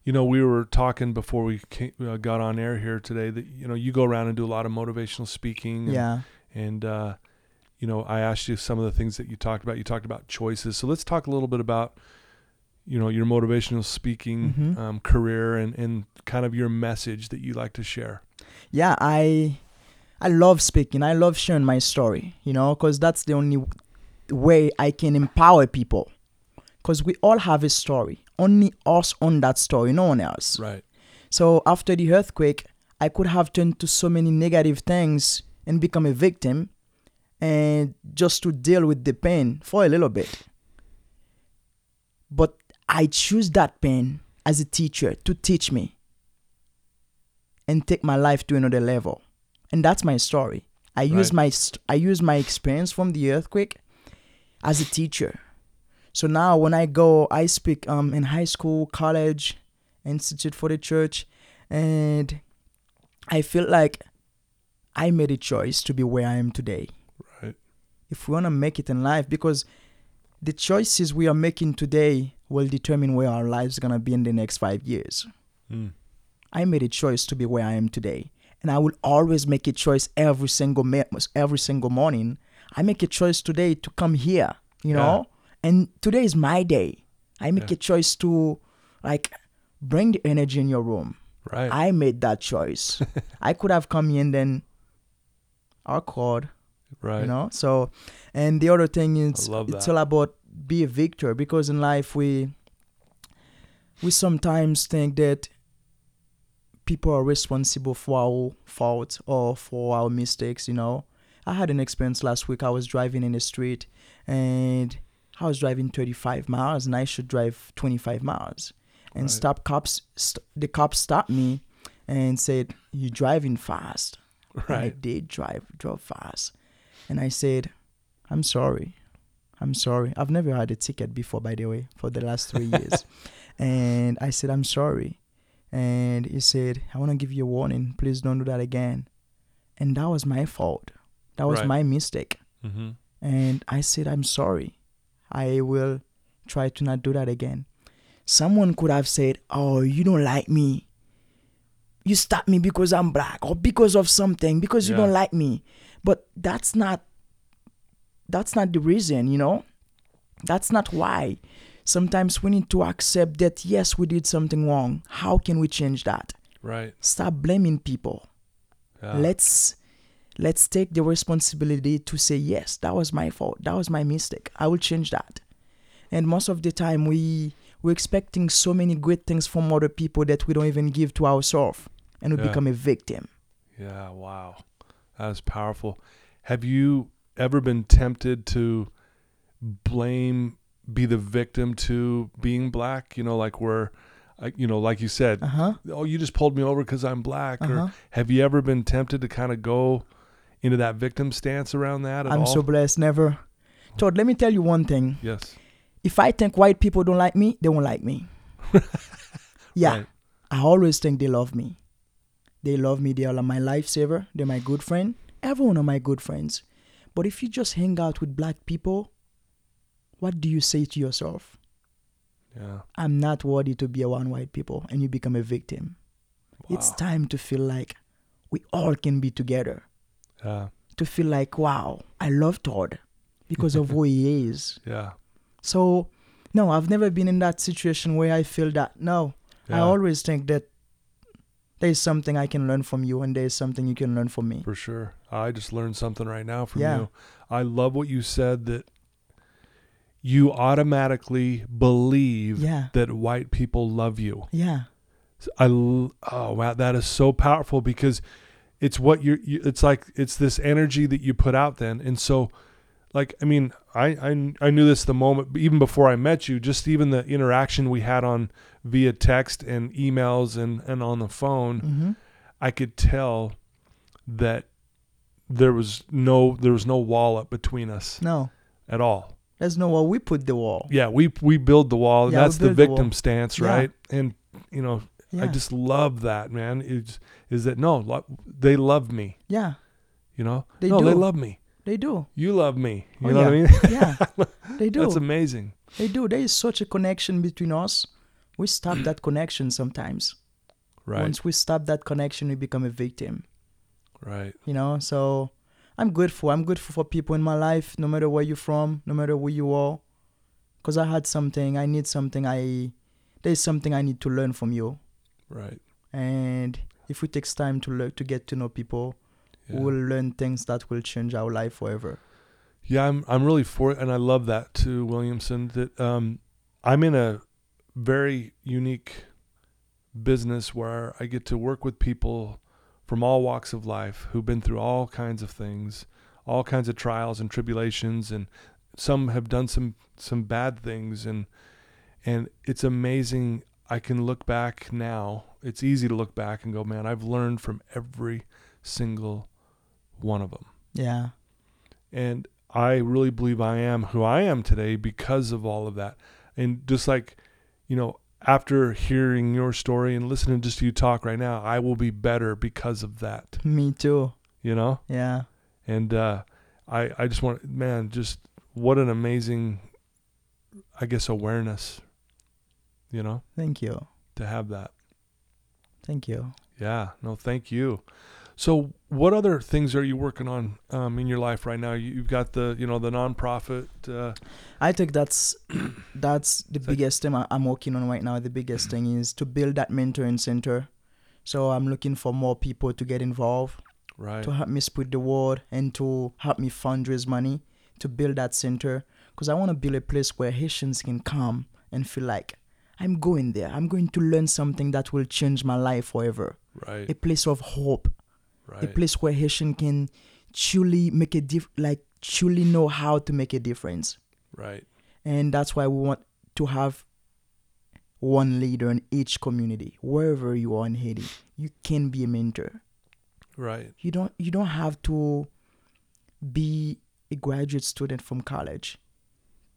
S1: You know, we were talking before we came, uh, got on air here today that you know you go around and do a lot of motivational speaking. And,
S2: Yeah.
S1: And uh, you know, I asked you some of the things that you talked about. You talked about choices. So let's talk a little bit about you know your motivational speaking
S2: Mhm.
S1: um, career and and kind of your message that you like to share.
S2: Yeah, I I love speaking. I love sharing my story, you know, because that's the only way I can empower people. Because we all have a story. Only us on that story, no one else.
S1: Right.
S2: So after the earthquake, I could have turned to so many negative things and become a victim and just to deal with the pain for a little bit. But I choose that pain as a teacher to teach me and take my life to another level. And that's my story. I use
S1: Right.
S2: my st- I use my experience from the earthquake as a teacher. So now when I go, I speak um in high school, college, Institute for the Church, and I feel like I made a choice to be where I am today.
S1: Right.
S2: If we want to make it in life, because the choices we are making today will determine where our lives gonna be in the next five years.
S1: Mm.
S2: I made a choice to be where I am today, and I will always make a choice every single ma- every single morning. I make a choice today to come here, you know, and today is my day. I make
S1: Yeah.
S2: a choice to like bring the energy in your room.
S1: Right.
S2: I made that choice. I could have come in and then awkward,
S1: right.
S2: you know. So, and the other thing is, it's all about be a victor because in life we we sometimes think that people are responsible for our faults or for our mistakes. You know, I had an experience last week. I was driving in the street and I was driving 35 miles and I should drive 25 miles. And
S1: Right.
S2: stop cops, st- the cops stopped me and said, "You're driving fast." And I did drive, drove fast. And I said, I'm sorry. I'm sorry. I've never had a ticket before, by the way, for the last three years. and I said, I'm sorry. And he said, I want to give you a warning. Please don't do that again. And that was my fault. That was
S1: Right.
S2: my mistake.
S1: Mm-hmm.
S2: And I said, I'm sorry. I will try to not do that again. Someone could have said, Oh, you don't like me. You stop me because I'm black or because of something, because you don't like me. But that's not that's not the reason, you know? That's not why. Sometimes we need to accept that yes, we did something wrong. How can we change that?
S1: Right.
S2: Stop blaming people.
S1: Yeah.
S2: Let's let's take the responsibility to say yes, that was my fault. That was my mistake. I will change that. And most of the time we we're expecting so many great things from other people that we don't even give to ourselves and we
S1: Yeah.
S2: become a victim.
S1: Yeah, wow. That is powerful. Have you ever been tempted to blame be the victim to being black, you know, like where I- you know, like you said,
S2: Uh-huh.
S1: oh, you just pulled me over cuz I'm black
S2: Uh-huh.
S1: or have you ever been tempted to kind of go into that victim stance around that at
S2: I'm
S1: all?
S2: so blessed. Never. Todd, let me tell you one thing.
S1: yes.
S2: If I think white people don't like me, they won't like me. yeah.
S1: Right.
S2: I always think they love me. They love me. They are my lifesaver. They're my good friend. Everyone are my good friends. But if you just hang out with black people, what do you say to yourself?
S1: Yeah.
S2: I'm not worthy to be around white people, and you become a victim. It's time to feel like we all can be together.
S1: Yeah.
S2: To feel like, wow, I love Todd because of who he is.
S1: Yeah.
S2: So, no, I've never been in that situation where I feel that. No, I always think that there's something I can learn from you, and there's something you can learn from me.
S1: For sure. I just learned something right now from
S2: Yeah.
S1: you. I love what you said that you automatically believe
S2: Yeah,
S1: that white people love you.
S2: yeah,
S1: I oh wow, that is so powerful because it's what you're. You, it's like it's this energy that you put out then, and so like I mean, I I I knew this the moment even before I met you. Just even the interaction we had on via text and emails and and on the phone.
S2: hmm
S1: I could tell that there was no there was no wall up between us
S2: no,
S1: at all.
S2: there's no wall we put the wall.
S1: Yeah, we we build the wall,
S2: Yeah,
S1: that's the
S2: the
S1: victim
S2: wall.
S1: stance,
S2: Yeah.
S1: right? And you know, I just love that, man. Is is that no, lo- they love me,
S2: yeah,
S1: you know?
S2: They
S1: no, they love me.
S2: they do.
S1: You love me. You
S2: Oh,
S1: know what I
S2: yeah.
S1: mean?
S2: Yeah, they do.
S1: That's amazing.
S2: they do. There is such a connection between us. We stop that connection sometimes.
S1: Right.
S2: Once we stop that connection, we become a victim.
S1: right.
S2: you know so i'm grateful i'm grateful for people in my life no matter where you're from no matter who you are because i had something i need something i there's something i need to learn from you
S1: Right.
S2: and if we takes time to learn to get to know people
S1: Yeah.
S2: we'll learn things that will change our life forever
S1: Yeah, I'm I'm really for it, and I love that too, Williamson. That um, I'm in a very unique business where I get to work with people from all walks of life who've been through all kinds of things, all kinds of trials and tribulations, and some have done some some bad things, and and it's amazing. I can look back now. It's easy to look back and go, man, I've learned from every single one of them.
S2: yeah
S1: And I really believe I am who I am today because of all of that. And just like, you know, after hearing your story and listening just to you talk right now, I will be better because of that,
S2: me too
S1: you know?
S2: yeah
S1: And uh, I, I just want, man, just what an amazing, I guess, awareness, you know,
S2: thank you
S1: to have that.
S2: thank you
S1: Yeah, no, thank you. So, what other things are you working on um, in your life right now? You, you've got the, you know, the nonprofit. Uh,
S2: I think that's that's the biggest thing I'm working on right now. The biggest thing is to build that mentoring center. So I'm looking for more people to get involved,
S1: right.
S2: to help me spread the word, and to help me fundraise money to build that center. Because I want to build a place where Haitians can come and feel like I'm going there. I'm going to learn something that will change my life forever.
S1: Right.
S2: A place of hope,
S1: Right.
S2: a place where Haitian can truly make a diff, like truly know how to make a difference
S1: Right.
S2: and that's why we want to have one leader in each community wherever you are in haiti you can be a mentor
S1: Right.
S2: you don't you don't have to be a graduate student from college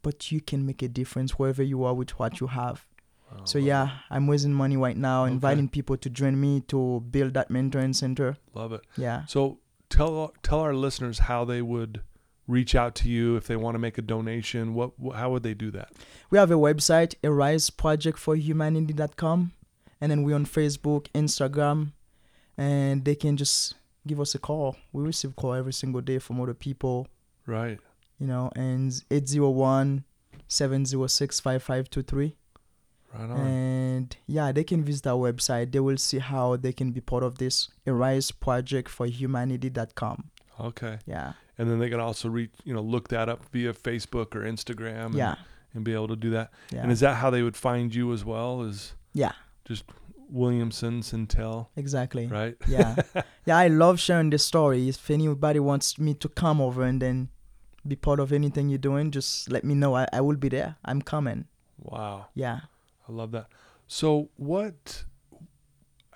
S2: but you can make a difference wherever you are with what you have Oh,
S1: wow,
S2: so yeah
S1: it.
S2: i'm raising money right now
S1: Okay.
S2: inviting people to join me to build that mentoring center
S1: Love it.
S2: yeah
S1: So tell tell our listeners how they would reach out to you if they want to make a donation. What how would they do that?
S2: We have a website, ariseprojectforhumanity.com, and then we're on Facebook, Instagram, and they can just give us a call. We receive call every single day from other people.
S1: Right.
S2: you know, and 801 706 5523.
S1: Right on.
S2: And yeah, they can visit our website. They will see how they can be part of this Arise Project for Humanity.com.
S1: okay.
S2: Yeah.
S1: And then they can also reach, you know, look that up via Facebook or Instagram. And,
S2: Yeah.
S1: And be able to do that.
S2: Yeah.
S1: And is that how they would find you as well? Is
S2: yeah.
S1: just Williamson Centel.
S2: Exactly.
S1: right?
S2: Yeah. yeah, I love sharing the story. If anybody wants me to come over and then be part of anything you're doing, just let me know. I, I will be there. I'm coming.
S1: Wow.
S2: Yeah.
S1: I love that. So, what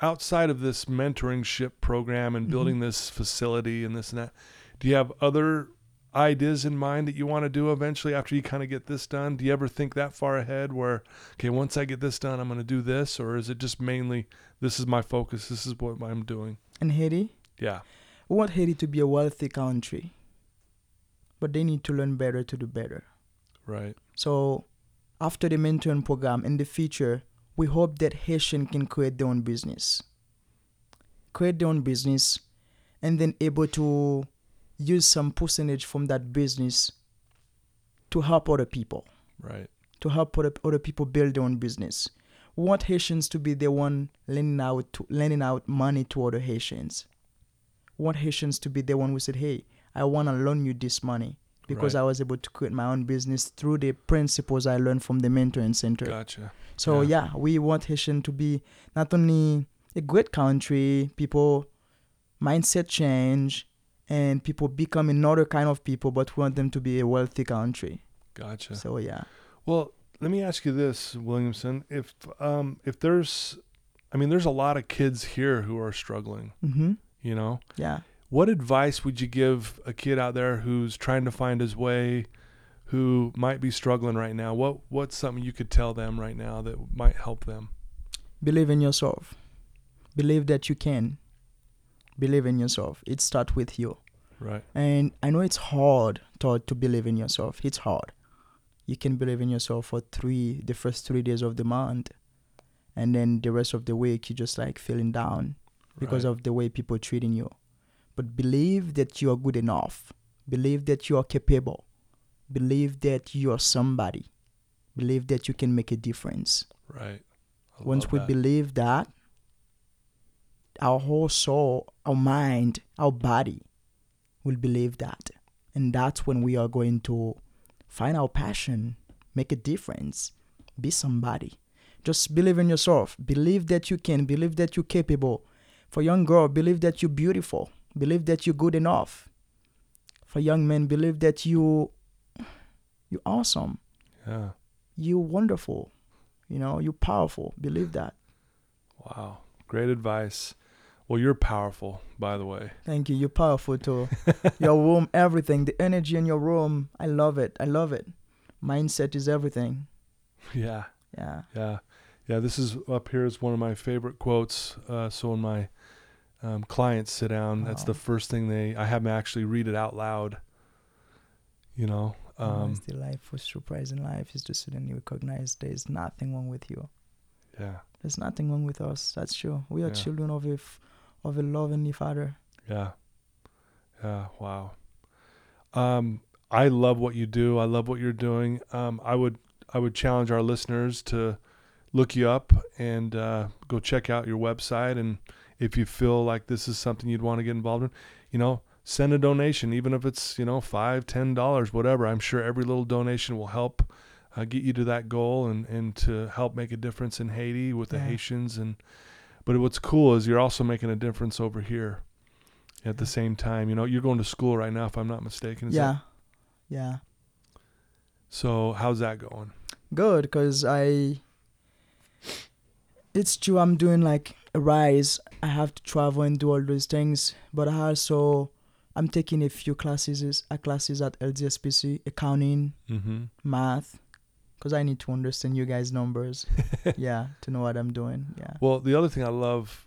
S1: outside of this mentoring ship program and
S2: Mhm.
S1: building this facility and this and that, do you have other ideas in mind that you want to do eventually after you kind of get this done? Do you ever think that far ahead where, okay, once I get this done, I'm going to do this? Or is it just mainly this is my focus, this is what I'm doing?
S2: And Haiti,
S1: Yeah.
S2: we want Haiti to be a wealthy country, but they need to learn better to do better.
S1: Right.
S2: So, after the mentoring program in the future, we hope that Haitian can create their own business, create their own business, and then able to use some percentage from that business to help other people,
S1: Right.
S2: to help other, other people build their own business. We want Haitians to be the one lending out to, lending out money to other Haitians. We want Haitians to be the one who said, "Hey, I want to loan you this money." Because
S1: Right.
S2: I was able to create my own business through the principles I learned from the mentoring center.
S1: Gotcha.
S2: So
S1: Yeah.
S2: yeah. we want Haitian to be not only a great country, people mindset change, and people become another kind of people, but we want them to be a wealthy country.
S1: Gotcha.
S2: So yeah,
S1: Well, let me ask you this, Williamson. If um if there's I mean there's a lot of kids here who are struggling,
S2: hmm
S1: you know.
S2: yeah.
S1: What advice would you give a kid out there who's trying to find his way, who might be struggling right now? What what's something you could tell them right now that might help them?
S2: Believe in yourself. Believe that you can. Believe in yourself. It starts with you.
S1: Right.
S2: And I know it's hard to, to believe in yourself. It's hard. You can believe in yourself for three, the first three days of the month. And then the rest of the week, you're just like feeling down because
S1: right.
S2: of the way people treating you. But believe that you are good enough. Believe that you are capable. Believe that you are somebody. Believe that you can make a difference.
S1: right. I
S2: Once we
S1: that.
S2: believe that, our whole soul, our mind, our body will believe that. And that's when we are going to find our passion, make a difference, be somebody. Just believe in yourself. Believe that you can. Believe that you're capable. For young girl, believe that you're beautiful. Believe that you're good enough. For young men, believe that you you're awesome.
S1: yeah.
S2: You're wonderful. You know, you're powerful. Believe that.
S1: Wow. Great advice. Well, you're powerful, by the way.
S2: Thank you. You're powerful too. your room, everything, the energy in your room. I love it. I love it. Mindset is everything.
S1: Yeah.
S2: Yeah.
S1: Yeah, yeah. This is up here is one of my favorite quotes. Uh, so in my um, clients sit down, that's the first thing they. I have them actually read it out loud. You know.
S2: Um,
S1: Um,
S2: the life for surprising life is to suddenly recognize there's nothing wrong with you.
S1: yeah,
S2: There's nothing wrong with us. That's true. We are
S1: Yeah.
S2: children of a f- of a loving Father.
S1: yeah, yeah. Wow. Um, I love what you do. I love what you're doing. Um, I would I would challenge our listeners to look you up and uh, go check out your website. And if you feel like this is something you'd want to get involved in, you know, send a donation, even if it's you know five, ten dollars, whatever. I'm sure every little donation will help uh, get you to that goal and and to help make a difference in Haiti with the
S2: Yeah.
S1: Haitians. And but what's cool is you're also making a difference over here at the same time. You know, you're going to school right now, if I'm not mistaken. Is
S2: yeah.
S1: that-
S2: Yeah.
S1: so how's that going?
S2: Good, cause I. It's true. I'm doing like rise. I have to travel and do all those things, but I also I'm taking a few classes. A classes at LDSBC, accounting,
S1: Mm-hmm.
S2: math, cause I need to understand you guys' numbers. yeah, to know what I'm doing. Yeah.
S1: Well, the other thing I love,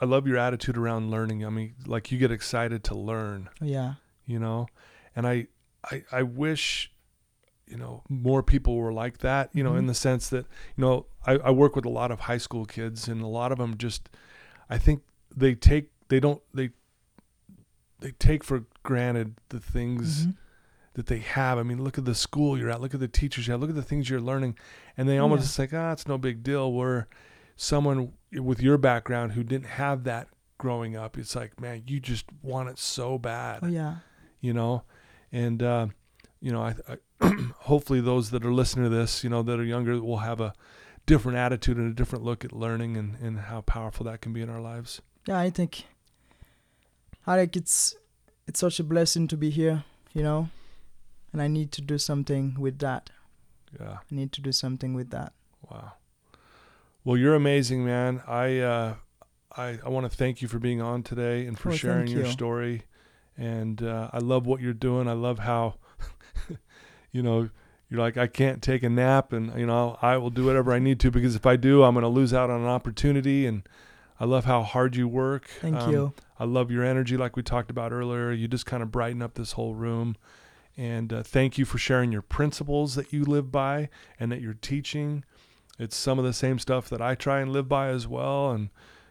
S1: I love your attitude around learning. I mean, like you get excited to learn,
S2: Yeah.
S1: you know, and I, I, I wish, you know, more people were like that. You know, in
S2: Mhm.
S1: the sense that, you know, I, I work with a lot of high school kids, and a lot of them just, I think they take, they don't, they, they take for granted the things.
S2: Mhm.
S1: that they have. I mean, look at the school you're at, look at the teachers you have, look at the things you're learning, and they almost
S2: Yeah.
S1: just like, ah, it's no big deal. Where someone with your background who didn't have that growing up, it's like, man, you just want it so bad,
S2: Oh yeah.
S1: you know, and uh, you know, I, I hopefully those that are listening to this, you know, that are younger, will have a different attitude and a different look at learning and and how powerful that can be in our lives.
S2: Yeah, I think I think it's it's such a blessing to be here, you know. And I need to do something with that.
S1: Yeah.
S2: I need to do something with that.
S1: Wow. Well, you're amazing, man. I uh, I I want to thank you for being on today and for
S2: Oh,
S1: sharing your
S2: you.
S1: story. And uh, I love what you're doing. I love how, you know, you're like I can't take a nap, and you know I will do whatever I need to because if I do, I'm going to lose out on an opportunity. And I love how hard you work.
S2: Thank
S1: Um,
S2: you.
S1: I love your energy, like we talked about earlier. You just kind of brighten up this whole room. And uh, thank you for sharing your principles that you live by and that you're teaching. It's some of the same stuff that I try and live by as well. And,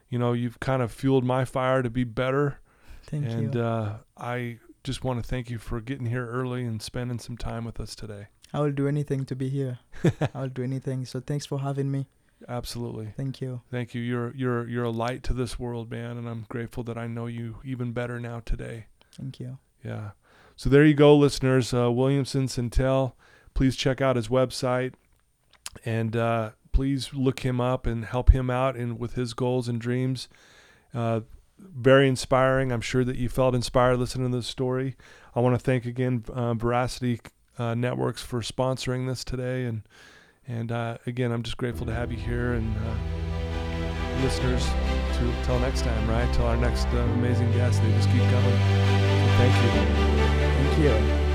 S1: you know, you've kind of fueled my fire to be better.
S2: Thank
S1: and
S2: you.
S1: Uh, I just want to thank you for getting here early and spending some time with us today.
S2: I will do anything to be here. I will do anything. So thanks for having me.
S1: Absolutely.
S2: Thank you.
S1: Thank you. You're you're you're a light to this world, man, and I'm grateful that I know you even better now today.
S2: Thank you.
S1: Yeah. So there you go, listeners. Uh, Williamson Sintel. Please check out his website and uh, please look him up and help him out in with his goals and dreams. Uh, very inspiring. I'm sure that you felt inspired listening to this story. I want to thank again uh, Veracity uh, Networks for sponsoring this today, and and uh, again, I'm just grateful to have you here and uh, listeners. To till next time, right? Till our next uh, amazing guest. They just keep coming. So thank you.
S2: Thank you.